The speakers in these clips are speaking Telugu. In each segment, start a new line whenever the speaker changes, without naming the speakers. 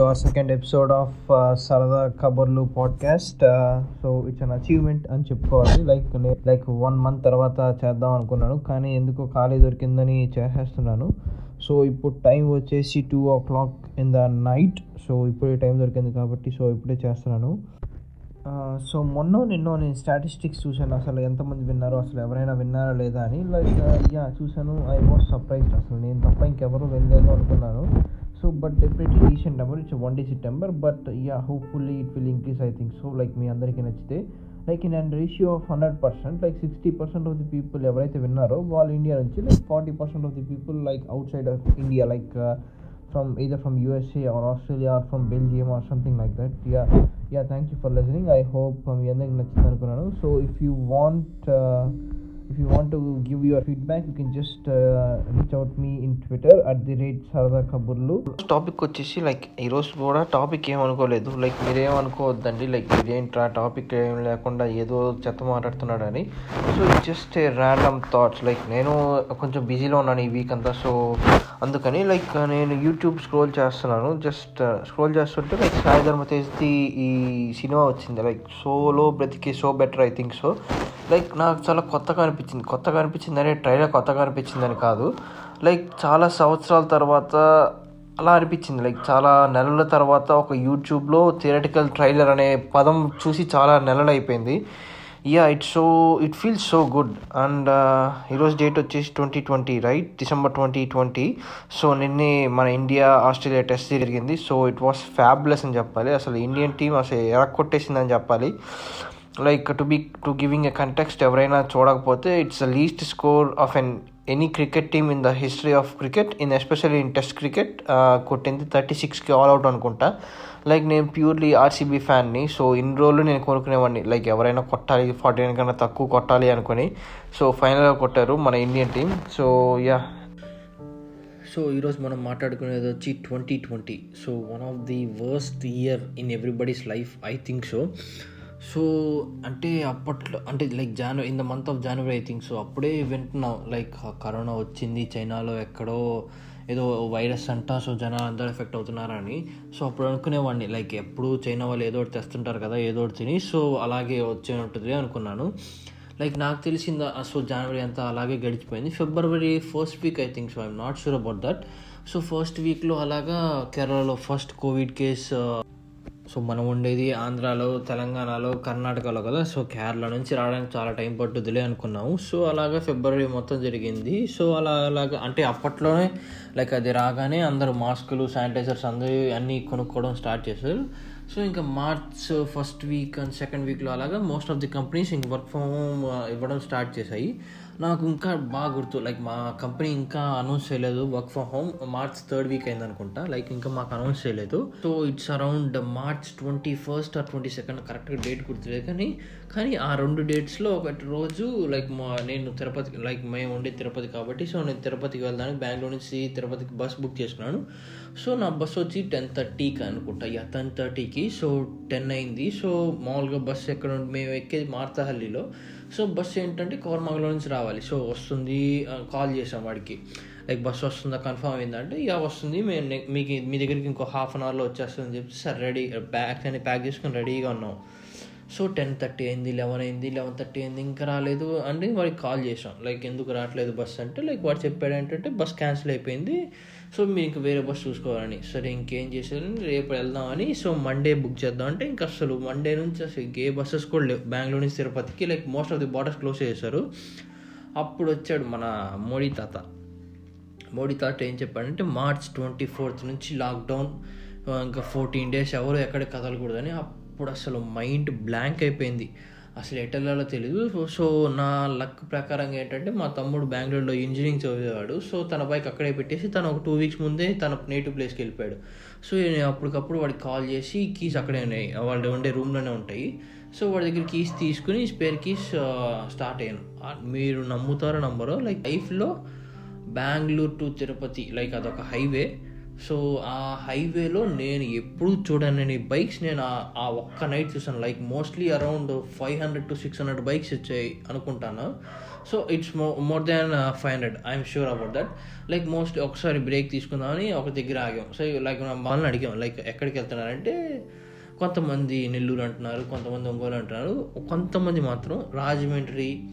guys, welcome to our second episode of uh, Sarada Kabarlu podcast. Uh, అని చెప్పుకోవాలి. లైక్ లైక్ వన్ మంత్ తర్వాత చేద్దాం అనుకున్నాను. కానీ ఎందుకో ఖాళీ దొరికిందని చేసేస్తున్నాను. సో ఇప్పుడు టైం వచ్చేసి two o'clock in the night so ఇప్పుడే టైం దొరికింది కాబట్టి సో ఇప్పుడే చేస్తున్నాను. Uh, సో మొన్న నిన్న నేను స్టాటిస్టిక్స్ చూశాను. అసలు ఎంతమంది విన్నారో అసలు ఎవరైనా విన్నారా లేదా అని. లైక్ యా uh, చూశాను. ఐ వాస్ సర్ప్రైజ్డ్ అసలు నేను తప్ప ఇంకెవరు వెళ్ళలేదు అనుకున్నాను. So but definitely recent number it's one digit number but yeah hopefully it will increase I think so like మీ అందరికీ నచ్చితే. Like in and ratio of hundred percent like sixty percent of the people ఎవరైతే విన్నారో వాళ్ళు ఇండియా నుంచి like forty percent of the people like outside of India like from either from USA or Australia or from Belgium or something like that yeah yeah thank you for listening. I hope మీ అందరికి నచ్చింది అనుకున్నాను. So if you want if you want to give your feedback you can just reach out me in Twitter at the rate సరదా కబుర్లు టాపిక్ వచ్చేసి లైక్ ఈరోజు కూడా టాపిక్ ఏమనుకోలేదు లైక్ మీరేమనుకోవద్దండి లైక్ ఇదేంట్రా టాపిక్ ఏం లేకుండా ఏదో చెత్త మాట్లాడుతున్నాడని. So just random thoughts like నేను కొంచెం బిజీలో ఉన్నాను ఈ వీక్ అంతా. సో అందుకని లైక్ నేను యూట్యూబ్ స్క్రోల్ చేస్తున్నాను. జస్ట్ స్క్రోల్ uh, చేస్తుంటే లైక్ సాయి ధర్మ తేజ్ది ఈ సినిమా వచ్చింది. లైక్ సోలో బ్రతికే so better I think so like నాకు చాలా కొత్తగా అనిపించింది. కొత్తగా అనిపించింది అనే ట్రైలర్ కొత్తగా అనిపించిందని కాదు. లైక్ చాలా సంవత్సరాల తర్వాత అలా అనిపించింది. లైక్ చాలా నెలల తర్వాత ఒక యూట్యూబ్లో థియరటికల్ ట్రైలర్ అనే పదం చూసి చాలా నెలలు అయిపోయింది. Yeah it so it feels so good and ఈరోజు డేట్ వచ్చేసి twenty twenty right December twenty twenty so నిన్నే మన ఇండియా ఆస్ట్రేలియా టెస్ట్ జరిగింది. సో ఇట్ వాస్ ఫ్యాబ్లెస్ అని చెప్పాలి. అసలు ఇండియన్ టీం అసలు ఎరక్కొట్టేసిందని చెప్పాలి. Like to be to giving a context ఎవరైనా చూడకపోతే it's the least score of an any cricket team in the history of cricket in especially in test cricket కొట్టింది థర్టీ సిక్స్కి ఆల్ అవుట్ అనుకుంటా. లైక్ నేను ప్యూర్లీ ఆర్సీబీ ఫ్యాన్ని సో ఇన్ని రోజులు నేను కొనుక్కునేవాడిని. లైక్ ఎవరైనా కొట్టాలి ఫార్టీ నైన్ కన్నా తక్కువ కొట్టాలి అనుకుని సో ఫైనల్గా కొట్టారు మన Indian team so yeah so ఈరోజు మనం మాట్లాడుకునేది వచ్చి twenty twenty so one of the worst year in everybody's life I think so so అంటే అప్పట్లో అంటే like Janu in the month of January I think so అప్పుడే వింటున్నాం. లైక్ కరోనా వచ్చింది చైనాలో ఎక్కడో ఏదో వైరస్ అంట సో జనాలు అందరూ ఎఫెక్ట్ అవుతున్నారని. సో అప్పుడు అనుకునేవాడిని. లైక్ ఎప్పుడు చైనా వాళ్ళు ఏదో ఒకటి తెస్తుంటారు కదా ఏదో ఒకటి తిని సో అలాగే వచ్చే ఉంటుంది అనుకున్నాను. లైక్ నాకు తెలిసింది సో జనవరి అంతా అలాగే గడిచిపోయింది. ఫిబ్రవరి first week I think so I'm not sure about that so first వీక్లో అలాగా కేరళలో ఫస్ట్ కోవిడ్ కేస్ సో మనం ఉండేది ఆంధ్రాలో తెలంగాణలో కర్ణాటకలో కదా. సో కేరళ నుంచి రావడానికి చాలా టైం పట్టుద్దిలే అనుకున్నాము. సో అలాగా ఫిబ్రవరి మొత్తం జరిగింది. సో అలా అలాగా అంటే అప్పట్లోనే లైక్ అది రాగానే అందరూ మాస్కులు శానిటైజర్స్ అందరూ అన్నీ కొనుక్కోవడం స్టార్ట్ చేశారు. సో ఇంకా March first week and second వీక్లో అలాగా మోస్ట్ ఆఫ్ ది కంపెనీస్ ఇంక వర్క్ ఫ్రమ్ హోమ్ ఇవ్వడం స్టార్ట్ చేశాయి. నాకు ఇంకా బాగా గుర్తు లైక్ మా కంపెనీ ఇంకా అనౌన్స్ చేయలేదు work from home March third week అయింది అనుకుంటా లైక్ ఇంకా మాకు అనౌన్స్ చేయలేదు. So it's around March twenty first or twenty second కరెక్ట్గా డేట్ గుర్తులేదు కానీ కానీ ఆ రెండు డేట్స్లో ఒకటి రోజు లైక్ మా నేను తిరుపతి లైక్ మేము ఉండే తిరుపతి కాబట్టి సో నేను తిరుపతికి వెళ్ళడానికి బెంగళూరు నుంచి తిరుపతికి బస్ బుక్ చేసుకున్నాను. సో నా బస్ వచ్చి టెన్ థర్టీకి అనుకుంటా యా టెన్ థర్టీకి సో టెన్ అయింది. సో మామూలుగా బస్ ఎక్కడ మేము ఎక్కేది మార్తహల్లిలో. సో బస్ ఏంటంటే కోరమంగళం నుంచి రావాలి. సో వస్తుంది కాల్ చేసాం వాడికి. లైక్ బస్సు వస్తుందా కన్ఫర్మ్ అయిందంటే ఇక వస్తుంది. మేము మీకు మీ దగ్గరికి ఇంకో హాఫ్ అన్ అవర్లో వచ్చేస్తుందని చెప్పి సరే రెడీ బ్యాగ్స్ అన్ని ప్యాక్ చేసుకుని రెడీగా ఉన్నాం. సో టెన్ థర్టీ అయింది లెవెన్ అయింది లెవెన్ థర్టీ అయింది ఇంకా రాలేదు అంటే వాడికి కాల్ చేసాం లైక్ ఎందుకు రావట్లేదు బస్? అంటే లైక్ వాడు చెప్పాడు ఏంటంటే బస్ క్యాన్సిల్ అయిపోయింది సో మీరు ఇంకా వేరే బస్ చూసుకోవాలని. సరే ఇంకేం చేసేది రేపు వెళ్దామని సో మండే బుక్ చేద్దాం. అంటే ఇంకా అసలు మండే నుంచి అసలు ఏ బస్సెస్ కూడా లేవు. బెంగళూరు నుంచి తిరుపతికి like most of the borders close చేశారు. అప్పుడు వచ్చాడు మన మోడీ తాత. మోడీ తాత ఏం చెప్పాడంటే మార్చ్ ట్వంటీ ఫోర్త్ నుంచి లాక్డౌన్ ఇంకా ఫోర్టీన్ డేస్ ఎవరు ఎక్కడ కదలకూడదని. అప్పుడు అసలు మైండ్ బ్లాంక్ అయిపోయింది. అసలు ఎటెల్లాలో తెలియదు సో నా లక్ ప్రకారంగా ఏంటంటే మా తమ్ముడు బెంగళూరులో ఇంజనీరింగ్ చదివేవాడు. సో తన బైక్ అక్కడే పెట్టేసి తను ఒక టూ వీక్స్ ముందే తన నేటివ్ ప్లేస్కి వెళ్ళిపోయాడు. సో నేను అప్పటికప్పుడు వాడికి కాల్ చేసి కీస్ అక్కడే ఉన్నాయి. వాళ్ళు ఉండే రూమ్లోనే ఉంటాయి. సో వాడి దగ్గర కీస్ తీసుకుని స్పేర్ కీస్ స్టార్ట్ అయ్యాను. మీరు నమ్ముతారో నమ్మరో లైక్ లైఫ్లో బెంగళూరు టు తిరుపతి లైక్ అదొక హైవే. సో ఆ హైవేలో నేను ఎప్పుడు చూడనని బైక్స్ నేను ఆ ఒక్క నైట్ చూసాను like mostly around five hundred to six hundred bikes వచ్చాయి అనుకుంటాను. So it's mo more than five hundred. I'm sure about that. Like most ఒకసారి బ్రేక్ తీసుకుందామని ఒక దగ్గర ఆగాం. సో లైక్ వాళ్ళని అడిగాం లైక్ ఎక్కడికి వెళ్తున్నారంటే కొంతమంది నెల్లూరు అంటున్నారు కొంతమంది ఒంగోలు అంటున్నారు. కొంతమంది మాత్రం రాజమండ్రి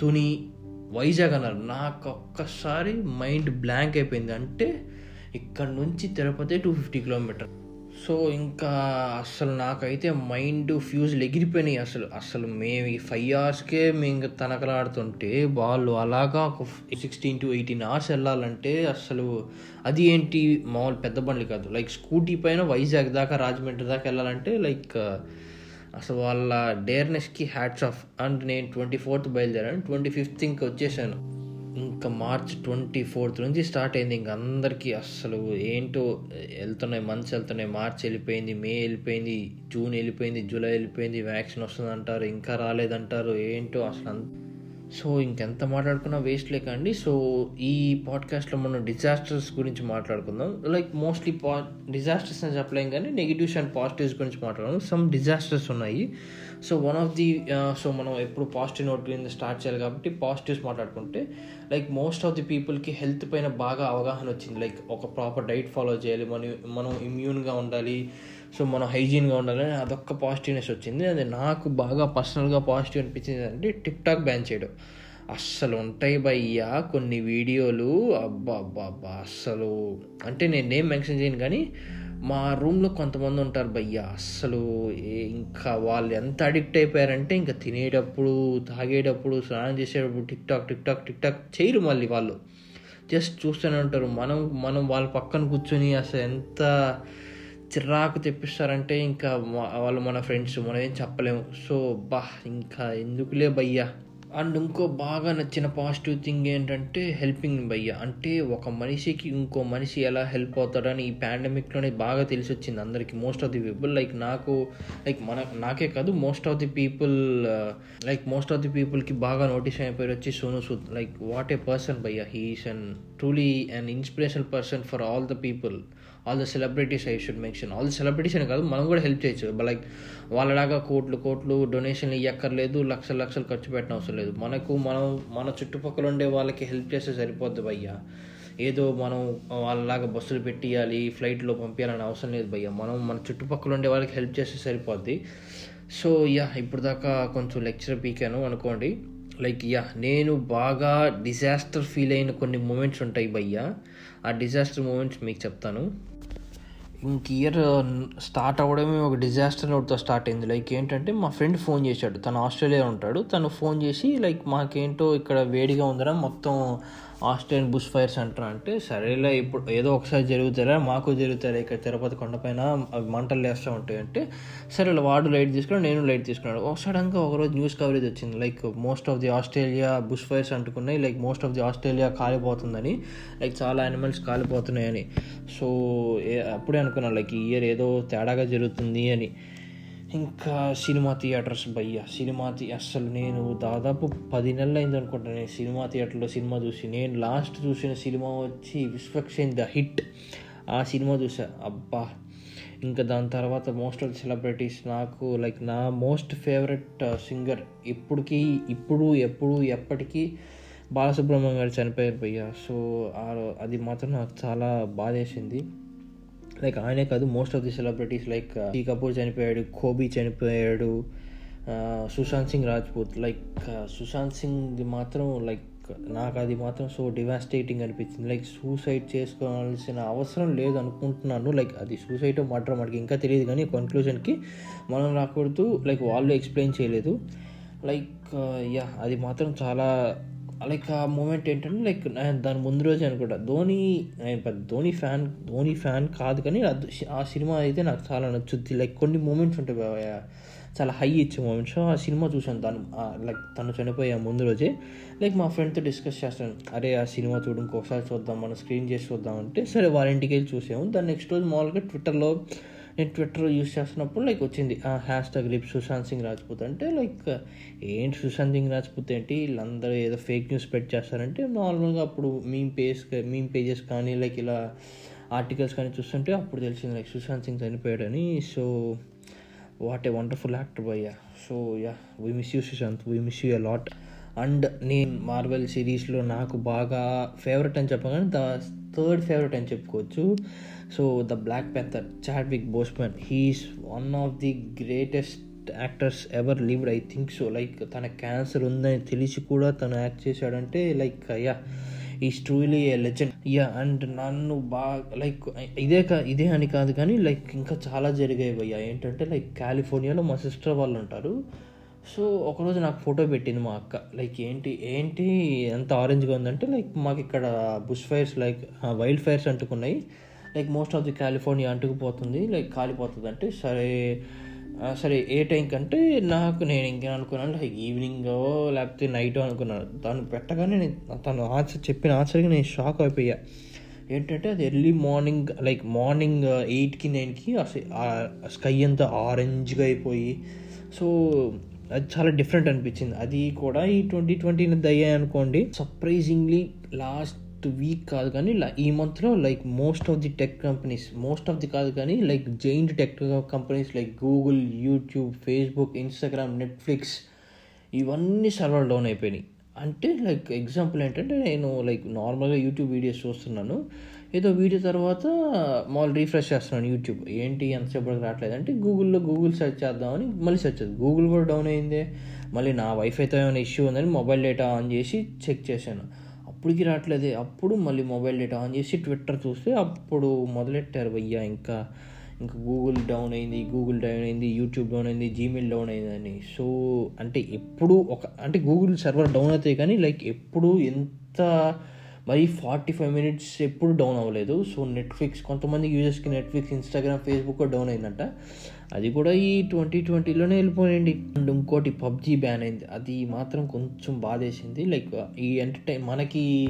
తుని వైజాగ్ అన్నారు. నాకు ఒక్కసారి మైండ్ బ్లాంక్ అయిపోయింది. అంటే ఇక్కడ నుంచి Tirupati two fifty kilometer so ఇంకా అసలు నాకైతే మైండ్ ఫ్యూజ్లు ఎగిరిపోయినాయి అసలు. అసలు మేము ఈ ఫైవ్ అవర్స్కే మేము ఇంకా తనకలాడుతుంటే వాళ్ళు అలాగా ఒక సిక్స్టీన్ టు ఎయిటీన్ అవర్స్ వెళ్ళాలంటే అసలు అది ఏంటి మామూలు పెద్ద బండ్లు కాదు. లైక్ స్కూటీ పైన వైజాగ్ దాకా రాజమండ్రి దాకా వెళ్ళాలంటే లైక్ అసలు వాళ్ళ డేర్నెస్కి హ్యాట్స్ ఆఫ్ అండ్ నేను ట్వంటీ ఫోర్త్ బయలుదేరాను. ట్వంటీ ఫిఫ్త్ ఇంకా వచ్చేసాను. ఇంకా మార్చ్ ట్వంటీ ఫోర్త్ నుంచి స్టార్ట్ అయింది. ఇంక అందరికీ అసలు ఏంటో వెళ్తున్నాయి మంత్స్ వెళ్తున్నాయి. మార్చ్ వెళ్ళిపోయింది మే వెళ్ళిపోయింది జూన్ వెళ్ళిపోయింది జూలై వెళ్ళిపోయింది వ్యాక్సిన్ వస్తుంది అంటారు ఇంకా రాలేదంటారు. ఏంటో అసలు సో ఇంకెంత మాట్లాడుకున్నా వేస్ట్ లేకండి సో ఈ పాడ్కాస్ట్లో మనం డిజాస్టర్స్ గురించి మాట్లాడుకుందాం. లైక్ మోస్ట్లీ పా డిజాస్టర్స్ అని చెప్పలేం కానీ నెగిటివ్స్ అండ్ పాజిటివ్స్ గురించి మాట్లాడడం సమ్ డిజాస్టర్స్ ఉన్నాయి. So one of the so మనం ఎప్పుడు పాజిటివ్ నోట్ కింద స్టార్ట్ చేయాలి కాబట్టి పాజిటివ్స్ మాట్లాడుకుంటే లైక్ మోస్ట్ ఆఫ్ ది పీపుల్కి హెల్త్ పైన బాగా అవగాహన వచ్చింది. లైక్ ఒక ప్రాపర్ డైట్ ఫాలో చేయాలి. మనం మనం ఇమ్యూన్గా ఉండాలి. సో మనం హైజీన్గా ఉండాలని అదొక్క పాజిటివ్నెస్ వచ్చింది. అది నాకు బాగా పర్సనల్గా పాజిటివ్ అనిపించింది అంటే టిక్ టాక్ బ్యాన్ చేయడం. అస్సలు ఉంటాయి భయ్యా కొన్ని వీడియోలు. అబ్బా అబ్బా అబ్బా అస్సలు. అంటే నేను నేమ్ మెన్షన్ చేయను కానీ మా రూమ్లో కొంతమంది ఉంటారు భయ్యా. అస్సలు ఇంకా వాళ్ళు ఎంత అడిక్ట్ అయిపోయారంటే ఇంకా తినేటప్పుడు తాగేటప్పుడు స్నానం చేసేటప్పుడు TikTok TikTok TikTok చేయరు మళ్ళీ వాళ్ళు. జస్ట్ చూస్తూనే ఉంటారు. మనం మనం వాళ్ళ పక్కన కూర్చొని అసలు ఎంత చిరాకు తెప్పిస్తారంటే ఇంకా వాళ్ళు మన ఫ్రెండ్స్ మనం ఏం చెప్పలేము. సో బా ఇంకా ఎందుకులే భయ్యా? అండ్ ఇంకో బాగా నచ్చిన పాజిటివ్ థింగ్ ఏంటంటే హెల్పింగ్ భయ్య. అంటే ఒక మనిషికి ఇంకో మనిషి ఎలా హెల్ప్ అవుతాడని ఈ పాండమిక్లోనే బాగా తెలిసి వచ్చింది అందరికీ. Most of the people like నాకు లైక్ మన నాకే కాదు most of the people like most of the పీపుల్కి బాగా నోటీస్ అయిపోయి వచ్చి Sonu Sood. Like what a person భయ్య. He's and truly and inspirational person for all the people all the celebrities I should mention all the celebrities అని కాదు మనం కూడా హెల్ప్ చేయొచ్చు. లైక్ వాళ్ళలాగా కోట్లు కోట్లు డొనేషన్లు ఇవ్వక్కర్లేదు లక్షలు లక్షలు ఖర్చు పెట్టిన అవసరం లేదు. మనకు మనం మన చుట్టుపక్కల ఉండే వాళ్ళకి హెల్ప్ చేస్తే సరిపోద్ది భయ్యా. ఏదో మనం వాళ్ళలాగా బస్సులు పెట్టియాలి ఫ్లైట్లో పంపించాలని అవసరం లేదు భయ్య. మనం మన చుట్టుపక్కల ఉండే వాళ్ళకి హెల్ప్ చేస్తే సరిపోద్ది. సో యా ఇప్పుడు దాకా కొంచెం లెక్చర్ పీకాను అనుకోండి. లైక్ యా నేను బాగా డిజాస్టర్ ఫీల్ అయిన కొన్ని మూమెంట్స్ ఉంటాయి భయ్య. ఆ డిజాస్టర్ మూమెంట్స్ మీకు చెప్తాను. ఇంక ఇయర్ స్టార్ట్ uh, అవ్వడమే ఒక డిజాస్టర్ నోట్తో స్టార్ట్ అయింది. లైక్ ఏంటంటే మా ఫ్రెండ్ ఫోన్ చేశాడు. తను ఆస్ట్రేలియా ఉంటాడు. తను ఫోన్ చేసి లైక్ మాకేంటో ఇక్కడ వేడిగా ఉందరా మొత్తం ఆస్ట్రేలియన్ బుష్ ఫైర్స్ అంటారు? అంటే సరేలే ఇప్పుడు ఏదో ఒకసారి జరుగుతారా మాకు జరుగుతారా ఇక్కడ తిరుపతి కొండపైన అవి మంటలు లేస్తూ ఉంటాయి అంటే సరే వాడు లైట్ తీసుకున్నాడు నేను లైట్ తీసుకున్నాడు సడన్గా ఒకరోజు న్యూస్ కవరేజ్ వచ్చింది. Like most of the Australia bush fires అంటుకున్నాయి like most of the Australia కాలిపోతుందని like చాలా యానిమల్స్ కాలిపోతున్నాయని. సో అప్పుడే అనుకున్నాను లైక్ ఈ ఇయర్ ఏదో తేడాగా జరుగుతుంది అని. ఇంకా సినిమా థియేటర్స్ భయ్య సినిమా థి అసలు నేను దాదాపు పది నెలలు అయింది అనుకుంటాను నేను సినిమా థియేటర్లో సినిమా చూసి. నేను లాస్ట్ చూసిన సినిమా వచ్చి విశ్వక్సేన్ ద హిట్. ఆ సినిమా చూసా. అబ్బా! ఇంకా దాని తర్వాత మోస్ట్ ఆఫ్ ది సెలబ్రిటీస్ నాకు లైక్ నా మోస్ట్ ఫేవరెట్ సింగర్ ఇప్పటికీ ఇప్పుడు ఎప్పుడు ఎప్పటికీ బాలసుబ్రహ్మణ్యం గారు చనిపోయారు భయ్య. సో అది మాత్రం నాకు చాలా బాధేసింది. లైక్ ఆయనే కాదు most uh, of uh, uh, the celebrities like ఈ కపూర్ చనిపోయాడు కోబీ చనిపోయాడు సుశాంత్ సింగ్ రాజ్పూత్ లైక్ సుశాంత్ సింగ్ మాత్రం లైక్ నాకు అది మాత్రం సో డివాస్టేటింగ్ అనిపించింది. లైక్ సూసైడ్ చేసుకోవాల్సిన అవసరం లేదు అనుకుంటున్నాను. లైక్ అది సూసైడ్ మర్డర్ మనకి ఇంకా తెలియదు కానీ కన్క్లూజన్కి మనం రాకూడదు. లైక్ వాళ్ళు ఎక్స్ప్లెయిన్ చేయలేదు. లైక్ యా అది మాత్రం చాలా లైక్ ఆ మూమెంట్ ఏంటంటే లైక్ దాని ముందు రోజే అనుకుంటా. ధోని నేను పెద్ద ధోని ఫ్యాన్ ధోని ఫ్యాన్ కాదు కానీ ఆ సినిమా అయితే నాకు చాలా నచ్చుద్ది. లైక్ కొన్ని మూమెంట్స్ ఉంటాయి చాలా హై ఇచ్చే మూమెంట్స్. ఆ సినిమా చూసాను దాని లైక్ తను చనిపోయే ముందు రోజే. లైక్ మా ఫ్రెండ్తో డిస్కస్ చేస్తాను. అరే ఆ సినిమా చూడడం ఇంకొకసారి చూద్దాం మనం స్క్రీన్ చేసి చూద్దాం అంటే సరే వాళ్ళ ఇంటికి వెళ్ళి చూసాము దాని నెక్స్ట్ రోజు మామూలుగా ట్విట్టర్లో నేను ట్విట్టర్ యూస్ చేస్తున్నప్పుడు లైక్ వచ్చింది. ఆ hashtag lip Sushant Singh Rajput అంటే లైక్ ఏంటి సుశాంత్ సింగ్ రాజ్పూత్ ఏంటి? వీళ్ళందరూ ఏదో ఫేక్ న్యూస్ పెట్ చేస్తారంటే నార్మల్గా అప్పుడు మీమ్ పేజ్ మీమ్ పేజెస్ కానీ లైక్ ఇలా ఆర్టికల్స్ కానీ చూస్తుంటే అప్పుడు తెలిసింది లైక్ సుశాంత్ సింగ్ చనిపోయాడని. So what a wonderful actor భయ్య. So yeah we miss you Sushant. We miss you a lot and నేను మార్వెల్ సిరీస్లో నాకు బాగా ఫేవరెట్ అని చెప్పగానే ద థర్డ్ ఫేవరెట్ అని చెప్పుకోవచ్చు. So the black panther Chadwick Boseman he's one of the greatest actors ever lived I think so like తన క్యాన్సర్ ఉందని తెలిసి కూడా తను యాక్ట్ చేశాడంటే like yeah is truly a legend yeah and నన్ను బాగా లైక్ ఇదే కా ఇదే అని కాదు కానీ లైక్ ఇంకా చాలా జరిగాయి భయ్యా. ఏంటంటే లైక్ కాలిఫోర్నియాలో మా సిస్టర్ వాళ్ళు ఉంటారు. సో ఒకరోజు నాకు ఫోటో పెట్టింది మా అక్క. లైక్ ఏంటి ఏంటి ఎంత ఆరెంజ్గా ఉందంటే లైక్ మాకు ఇక్కడ bush fires like wild fires అంటుకున్నాయి. Like most of the California అంటుకుపోతుంది like కాలిపోతుంది అంటే సరే సరే ఏ టైం కంటే నాకు నేను ఇంకేం అనుకున్నాను లైక్ ఈవినింగ్ లేకపోతే నైట్ అనుకున్నాను తను పెట్టగానే నేను తను ఆన్సర్ చెప్పిన ఆన్సర్కి నేను షాక్ అయిపోయా. ఏంటంటే అది ఎర్లీ మార్నింగ్ లైక్ మార్నింగ్ ఎయిట్కి నైన్కి అసలు స్కై అంతా ఆరెంజ్గా అయిపోయి సో అది చాలా డిఫరెంట్ అనిపించింది. అది కూడా ఈ ట్వంటీ ట్వంటీ దయ్యాయి అనుకోండి సర్ప్రైజింగ్లీ లాస్ట్ వీక్ కాదు కానీ ఈ మంత్లో like most of the tech companies most of the కాదు కానీ like giant tech companies like Google YouTube Facebook Instagram Netflix ఇవన్నీ సర్వర్ డౌన్ అయిపోయినాయి. అంటే లైక్ ఎగ్జాంపుల్ ఏంటంటే నేను లైక్ నార్మల్గా యూట్యూబ్ వీడియోస్ చూస్తున్నాను. ఏదో వీడియో తర్వాత మళ్ళీ రీఫ్రెష్ చేస్తున్నాను యూట్యూబ్ ఏంటి ఎంతసేపటికి రావట్లేదు? అంటే గూగుల్లో గూగుల్ సెర్చ్ చేద్దామని మళ్ళీ సెర్చ్ చేద్దాం. గూగుల్ కూడా డౌన్ అయిందే. మళ్ళీ నా వైఫైతో ఏమైనా ఇష్యూ ఉందని మొబైల్ డేటా ఆన్ చేసి చెక్ చేశాను. అప్పటికి రావట్లేదే. అప్పుడు మళ్ళీ మొబైల్ డేటా ఆన్ చేసి ట్విట్టర్ చూస్తే అప్పుడు మొదలెట్టారు భయ్యా. ఇంకా ఇంకా గూగుల్ డౌన్ అయింది గూగుల్ డౌన్ అయింది యూట్యూబ్ డౌన్ అయింది జీమెయిల్ డౌన్ అయిందని. సో అంటే ఎప్పుడు ఒక అంటే గూగుల్ సర్వర్ డౌన్ అవుతాయి కానీ లైక్ ఎప్పుడు ఎంత మరి ఫార్టీ ఫైవ్ మినిట్స్ ఎప్పుడు డౌన్ అవ్వలేదు. సో నెట్ఫ్లిక్స్ కొంతమంది యూజర్స్కి నెట్ఫ్లిక్స్ ఇన్స్టాగ్రామ్ ఫేస్బుక్ డౌన్ అయిందంట. అది కూడా ఈ ట్వంటీ ట్వంటీలోనే వెళ్ళిపోయింది. అండ్ ఇంకోటి పబ్జీ బ్యాన్ అయింది. అది మాత్రం కొంచెం బాధేసింది. లైక్ ఈ ఎంటర్టైన్ మనకి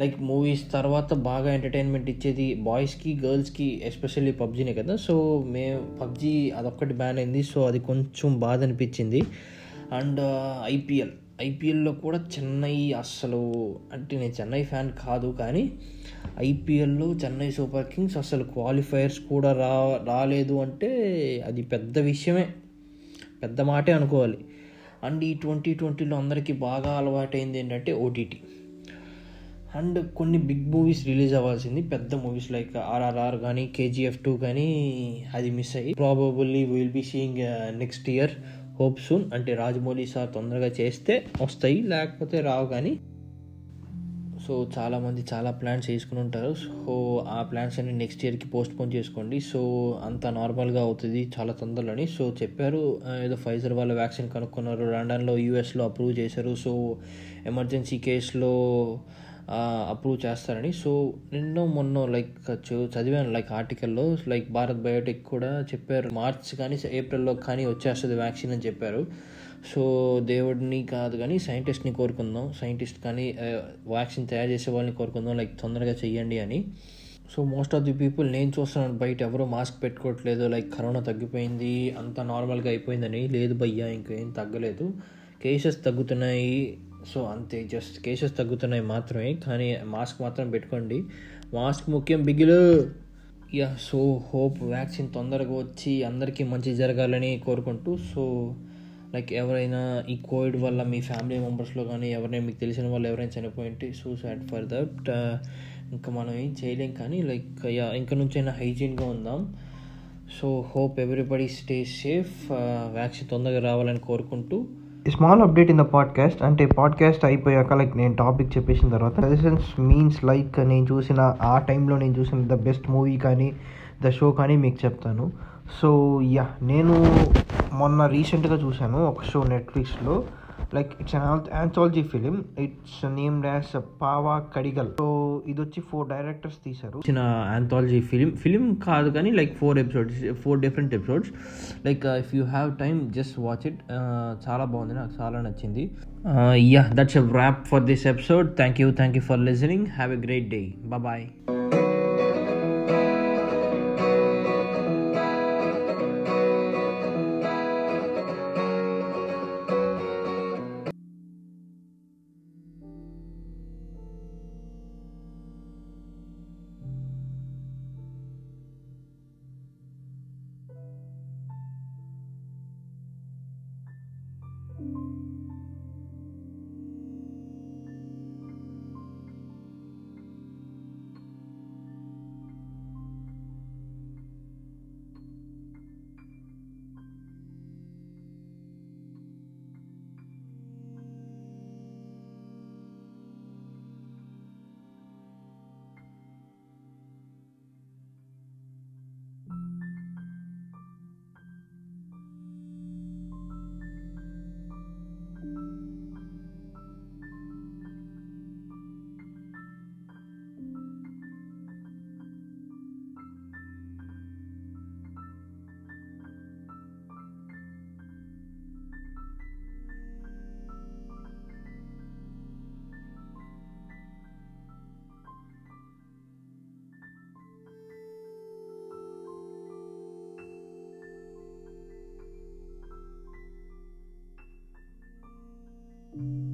లైక్ మూవీస్ తర్వాత బాగా ఎంటర్టైన్మెంట్ ఇచ్చేది బాయ్స్కి గర్ల్స్కి ఎస్పెషల్లీ పబ్జీనే కదా. సో మే పబ్జీ అదొక్కటి బ్యాన్ అయింది. సో అది కొంచెం బాధ అనిపించింది. అండ్ ఐపీఎల్ ఐపీఎల్లో కూడా చెన్నై అస్సలు అంటే నేను చెన్నై ఫ్యాన్ కాదు కానీ ఐపీఎల్లో చెన్నై సూపర్ కింగ్స్ అసలు క్వాలిఫైయర్స్ కూడా రా రాలేదు అంటే అది పెద్ద విషయమే. పెద్ద మాటే అనుకోవాలి. అండ్ ఈ ట్వంటీ ట్వంటీలో అందరికీ బాగా అలవాటైంది ఏంటంటే ఓటీటీ. అండ్ కొన్ని బిగ్ మూవీస్ రిలీజ్ అవ్వాల్సింది పెద్ద మూవీస్ లైక్ ఆర్ఆర్ఆర్ కానీ కేజీఎఫ్ టూ కానీ అది మిస్ అయ్యి probably will be seeing next year hope soon అంటే రాజమౌళి సార్ తొందరగా చేస్తే వస్తాయి లేకపోతే రావు కానీ. సో చాలామంది చాలా ప్లాన్స్ వేసుకుని ఉంటారు. సో ఆ ప్లాన్స్ అన్ని నెక్స్ట్ ఇయర్కి పోస్ట్పోన్ చేసుకోండి. సో అంత నార్మల్గా అవుతుంది చాలా తొందరలోని. సో చెప్పారు ఏదో ఫైజర్ వాళ్ళ వ్యాక్సిన్ కనుక్కున్నారు. లండన్లో యూఎస్లో అప్రూవ్ చేశారు. సో ఎమర్జెన్సీ కేసులో అప్రూవ్ చేస్తారని. సో నిన్నో మొన్న లైక్ చదివాను లైక్ ఆర్టికల్లో లైక్ భారత్ బయోటెక్ కూడా చెప్పారు. మార్చ్ కానీ ఏప్రిల్లో కానీ వచ్చేస్తుంది వ్యాక్సిన్ అని చెప్పారు. సో దేవుడిని కాదు కానీ సైంటిస్ట్ని కోరుకుందాం. సైంటిస్ట్ కానీ వ్యాక్సిన్ తయారు చేసే వాళ్ళని కోరుకుందాం. లైక్ తొందరగా చెయ్యండి అని. So most of the people నేను చూస్తున్నాను బయట ఎవరో మాస్క్ పెట్టుకోవట్లేదు. లైక్ కరోనా తగ్గిపోయింది అంత నార్మల్గా అయిపోయిందని. లేదు భయ్యా ఇంకేం తగ్గలేదు. కేసెస్ తగ్గుతున్నాయి. సో అంతే జస్ట్ కేసెస్ తగ్గుతున్నాయి మాత్రమే కానీ మాస్క్ మాత్రం పెట్టుకోండి. మాస్క్ ముఖ్యం బిగిలు యా సో హోప్ వ్యాక్సిన్ తొందరగా వచ్చి అందరికీ మంచి జరగాలని కోరుకుంటూ సో లైక్ ఎవరైనా ఈ కోవిడ్ వల్ల మీ ఫ్యామిలీ మెంబర్స్లో కానీ ఎవరైనా మీకు తెలిసిన వాళ్ళు ఎవరైనా చనిపోయింటే సూసైడ్ ఫర్ దట్ ఇంకా మనం ఏం చేయలేం కానీ లైక్ యా ఇంకా నుంచైనా హైజీన్గా ఉందాం. So hope everybody stay safe vaccine తొందరగా రావాలని కోరుకుంటూ
small update in the podcast అంటే పాడ్కాస్ట్ అయిపోయాక లైక్ నేను టాపిక్ చెప్పేసిన తర్వాత సజెషన్స్ మీన్స్ లైక్ నేను చూసిన ఆ టైంలో నేను చూసిన ద బెస్ట్ మూవీ కానీ ద షో కానీ మీకు చెప్తాను. సో యా నేను మొన్న రీసెంట్గా చూశాను ఒక షో నెట్ఫ్లిక్స్లో like it's an anthology film it's named as Paava Kadhaigal so ఇది వచ్చి ఫోర్ డైరెక్టర్స్ తీశారు
వచ్చిన ఆంథాలజీ ఫిలిం ఫిలిం కాదు కానీ like four episodes four different episodes like if you have time just watch it చాలా బాగుంది నాకు చాలా నచ్చింది yeah that's a wrap for this episode thank you thank you for listening have a great day bye bye